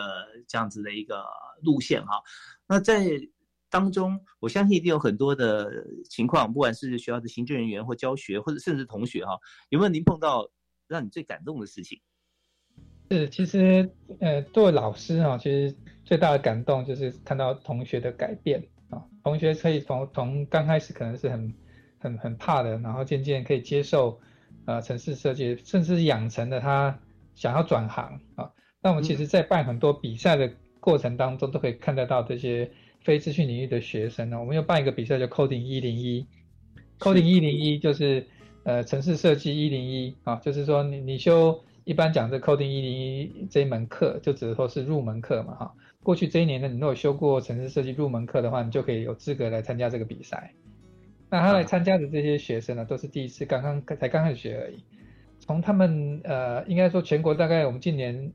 这样子的一个路线哈。那在当中，我相信一定有很多的情况，不管是学校的行政人员或教学，或者甚至同学哈，有没有您碰到让你最感动的事情？是，其实呃，作为老师哈，其实最大的感动就是看到同学的改变。同学可以从从刚开始可能是很很很怕的，然后渐渐可以接受，呃，城市设计，甚至养成了他想要转行啊。那我们其实，在办很多比赛的过程当中，都可以看得到这些非资讯领域的学生呢。我们又办一个比赛叫 Coding 一零一，Coding 一零一就是呃城市设计一零一啊，就是说你你修一般讲这 Coding 一零一这一门课，就只是说是入门课嘛哈。过去这一年呢，你如果修过城市设计入门课的话，你就可以有资格来参加这个比赛。那他来参加的这些学生呢，都是第一次刚刚才刚开始学而已。从他们呃，应该说全国大概我们今年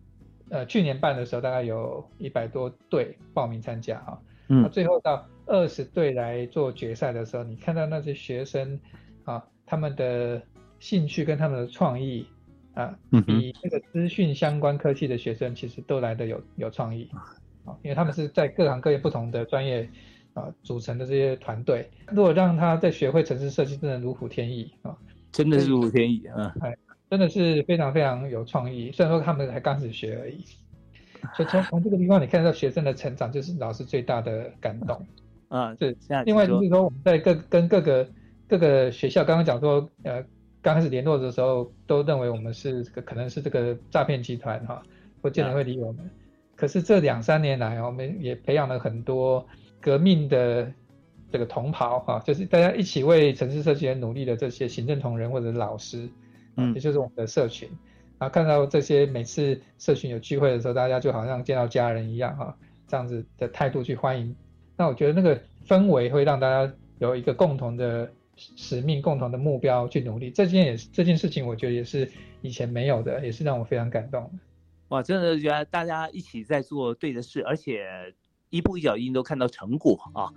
呃去年办的时候，大概有一百多队报名参加哈。嗯。最后到二十队来做决赛的时候，你看到那些学生啊，他们的兴趣跟他们的创意啊，比那个资讯相关科技的学生其实都来的有有创意啊。因为他们是在各行各业不同的专业啊组成的这些团队，如果让他在学会城市设计，真的如虎添翼啊！真的是如虎添翼啊！哎，真的是非常非常有创意。虽然说他们才刚开始学而已，所以从从这个地方你看到学生的成长，就是老师最大的感动啊。是，另外就是说我们在各跟各个各个学校刚刚讲说，呃，刚开始联络的时候都认为我们是可能是这个诈骗集团哈，不见得会理我们。可是这两三年来，我们也培养了很多革命的这个同袍哈，就是大家一起为城市设计而努力的这些行政同仁或者老师，嗯，也就是我们的社群，然后看到这些每次社群有聚会的时候，大家就好像见到家人一样哈，这样子的态度去欢迎，那我觉得那个氛围会让大家有一个共同的使命、共同的目标去努力。这件也是这件事情，我觉得也是以前没有的，也是让我非常感动的。哇，真的觉得大家一起在做对的事，而且一步一脚印都看到成果啊。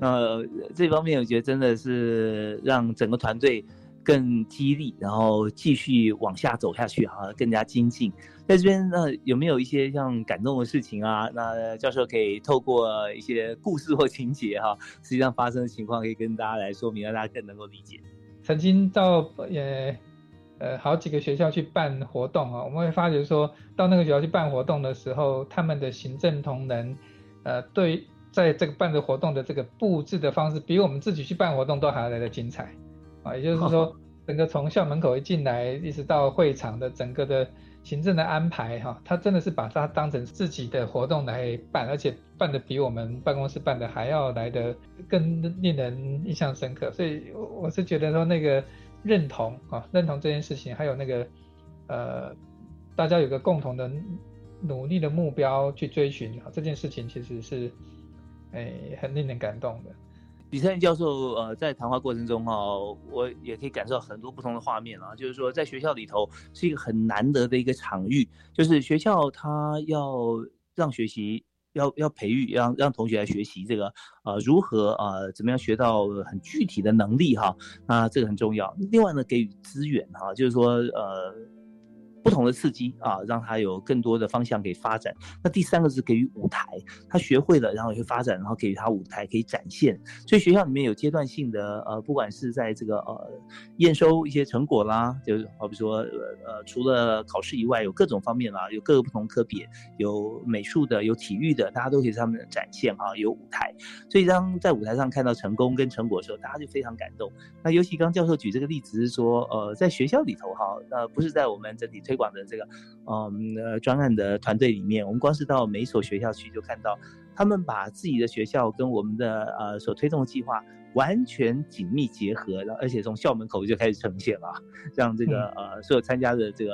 呃这方面我觉得真的是让整个团队更激励，然后继续往下走下去啊，更加精进。在这边那有没有一些像感动的事情啊？那教授可以透过一些故事或情节哈，实际上发生的情况可以跟大家来说明，让大家更能够理解。曾经到也。呃，好几个学校去办活动啊，我们会发觉说到那个学校去办活动的时候，他们的行政同仁，呃，对，在这个办的活动的这个布置的方式，比我们自己去办活动都还要来的精彩啊。也就是说，整个从校门口一进来，一直到会场的整个的行政的安排哈，他真的是把它当成自己的活动来办，而且办的比我们办公室办的还要来的更令人印象深刻。所以我是觉得说那个。认同啊，认同这件事情，还有那个，呃，大家有个共同的努力的目标去追寻啊，这件事情其实是，哎，很令人感动的。李灿教授，呃，在谈话过程中哈，我也可以感受到很多不同的画面啊，就是说在学校里头是一个很难得的一个场域，就是学校它要让学习。要要培育，让让同学来学习这个，呃，如何啊，怎么样学到很具体的能力哈？那这个很重要。另外呢，给予资源哈，就是说，呃，不同的刺激啊，让他有更多的方向可以发展。那第三个是给予舞台，他学会了，然后也会发展，然后给予他舞台可以展现。所以学校里面有阶段性的呃，不管是在这个呃验收一些成果啦，就好比说呃呃，除了考试以外，有各种方面啦，有各个不同科别，有美术的，有体育的，大家都可以上面展现哈，有舞台。所以当在舞台上看到成功跟成果的时候，大家就非常感动。那尤其刚教授举这个例子是说，呃，在学校里头哈，那不是在我们整体推广的这个嗯呃专案的团队里面，我们光是到每一所学校去，就看到他们把自己的学校跟我们的呃所推动的计划完全紧密结合，然后而且从校门口就开始呈现了，让这个呃所有参加的这个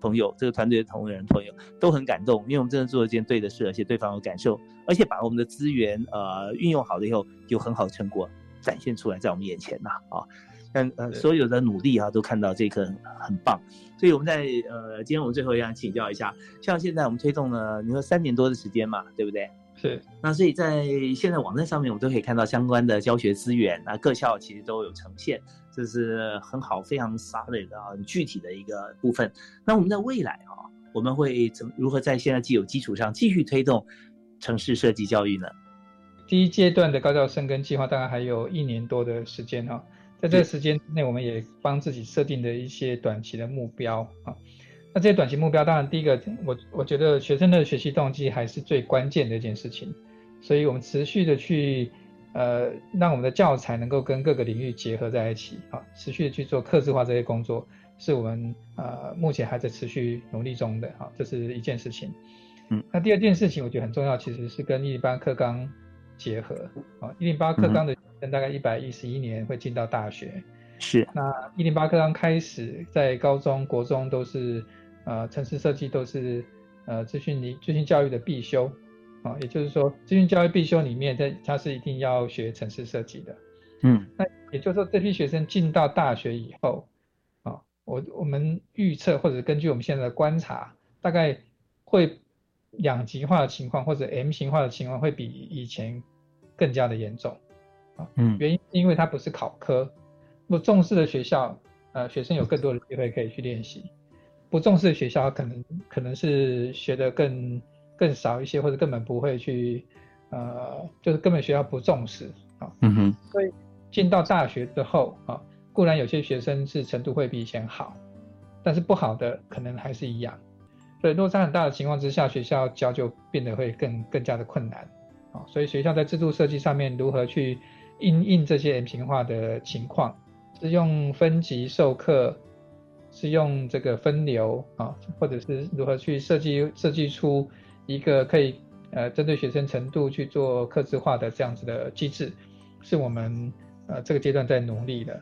朋友，这个团队的同仁朋友都很感动，因为我们真的做了一件对的事，而且对方有感受，而且把我们的资源呃运用好了以后，有很好的成果展现出来在我们眼前呐啊。但呃，所有的努力啊，都看到这个很很棒，所以我们在呃，今天我们最后要请教一下，像现在我们推动了，你说三年多的时间嘛，对不对？是。那所以在现在网站上面，我们都可以看到相关的教学资源，那各校其实都有呈现，这是很好、非常 solid 的啊，很具体的一个部分。那我们在未来啊，我们会怎如何在现在既有基础上继续推动城市设计教育呢？第一阶段的高校生根计划大概还有一年多的时间哈。在这个时间内，我们也帮自己设定的一些短期的目标啊。那这些短期目标，当然第一个，我我觉得学生的学习动机还是最关键的一件事情。所以我们持续的去，呃，让我们的教材能够跟各个领域结合在一起啊，持续的去做客制化这些工作，是我们呃目前还在持续努力中的啊，这是一件事情。嗯，那第二件事情，我觉得很重要，其实是跟一零八课纲结合啊，一零八课纲的。大概一百一十一年会进到大学，是。那一零八课刚开始，在高中国中都是，呃，城市设计都是，呃，资讯理资讯教育的必修，啊，也就是说，资讯教育必修里面，在它是一定要学城市设计的，嗯。那也就是说，这批学生进到大学以后，啊，我我们预测或者根据我们现在的观察，大概会两极化的情况或者 M 型化的情况会比以前更加的严重。嗯，原因是因为它不是考科，不重视的学校，呃，学生有更多的机会可以去练习；不重视的学校，可能可能是学的更更少一些，或者根本不会去，呃，就是根本学校不重视啊。嗯哼。所以进到大学之后啊，固然有些学生是程度会比以前好，但是不好的可能还是一样。所以落差很大的情况之下，学校教就变得会更更加的困难啊。所以学校在制度设计上面如何去？应应这些 M 型化的情况，是用分级授课，是用这个分流啊，或者是如何去设计设计出一个可以呃针对学生程度去做客制化的这样子的机制，是我们呃这个阶段在努力的。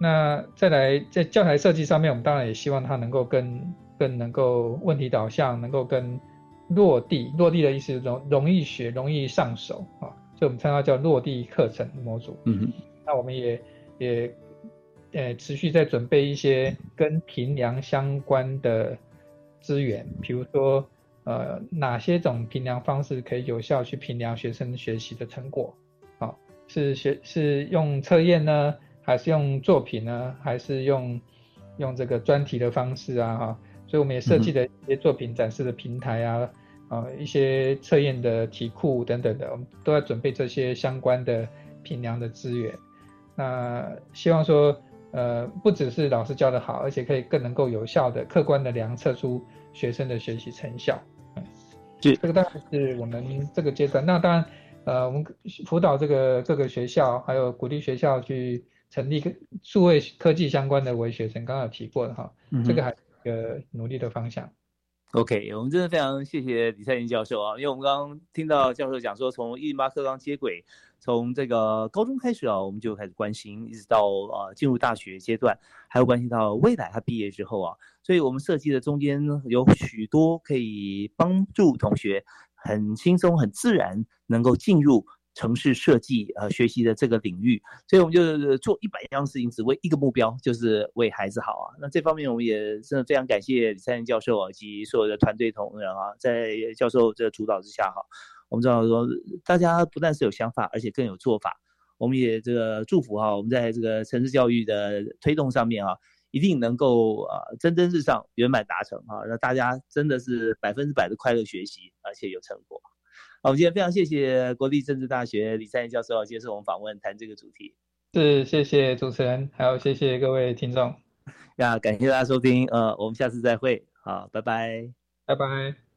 那再来在教材设计上面，我们当然也希望它能够更更能够问题导向，能够更落地。落地的意思容容易学，容易上手啊。我们称它叫落地课程模组。嗯那我们也也呃持续在准备一些跟评量相关的资源，比如说呃哪些种评量方式可以有效去评量学生学习的成果？啊，是学是用测验呢，还是用作品呢，还是用用这个专题的方式啊？哈，所以我们也设计了一些作品展示的平台啊。啊，一些测验的题库等等的，我们都要准备这些相关的评量的资源。那希望说，呃，不只是老师教的好，而且可以更能够有效的、客观的量测出学生的学习成效。嗯，这个当然是我们这个阶段。那当然，呃，我们辅导这个各个学校，还有鼓励学校去成立数位科技相关的为学生，刚刚有提过的哈，这个还是一个努力的方向。OK，我们真的非常谢谢李灿林教授啊，因为我们刚刚听到教授讲说，从一零八课刚接轨，从这个高中开始啊，我们就开始关心，一直到啊进入大学阶段，还有关心到未来他毕业之后啊，所以我们设计的中间有许多可以帮助同学很轻松、很自然能够进入。城市设计呃学习的这个领域，所以我们就做一百样事情，只为一个目标，就是为孩子好啊。那这方面我们也真的非常感谢李三林教授啊，以及所有的团队同仁啊，在教授这主导之下哈，我们知道说大家不但是有想法，而且更有做法。我们也这个祝福哈，我们在这个城市教育的推动上面啊，一定能够啊蒸蒸日上，圆满达成啊，让大家真的是百分之百的快乐学习，而且有成果。好，我们今天非常谢谢国立政治大学李三元教授接受我们访问，谈这个主题。是，谢谢主持人，还有谢谢各位听众。呀，感谢大家收听，呃，我们下次再会，好，拜拜，拜拜。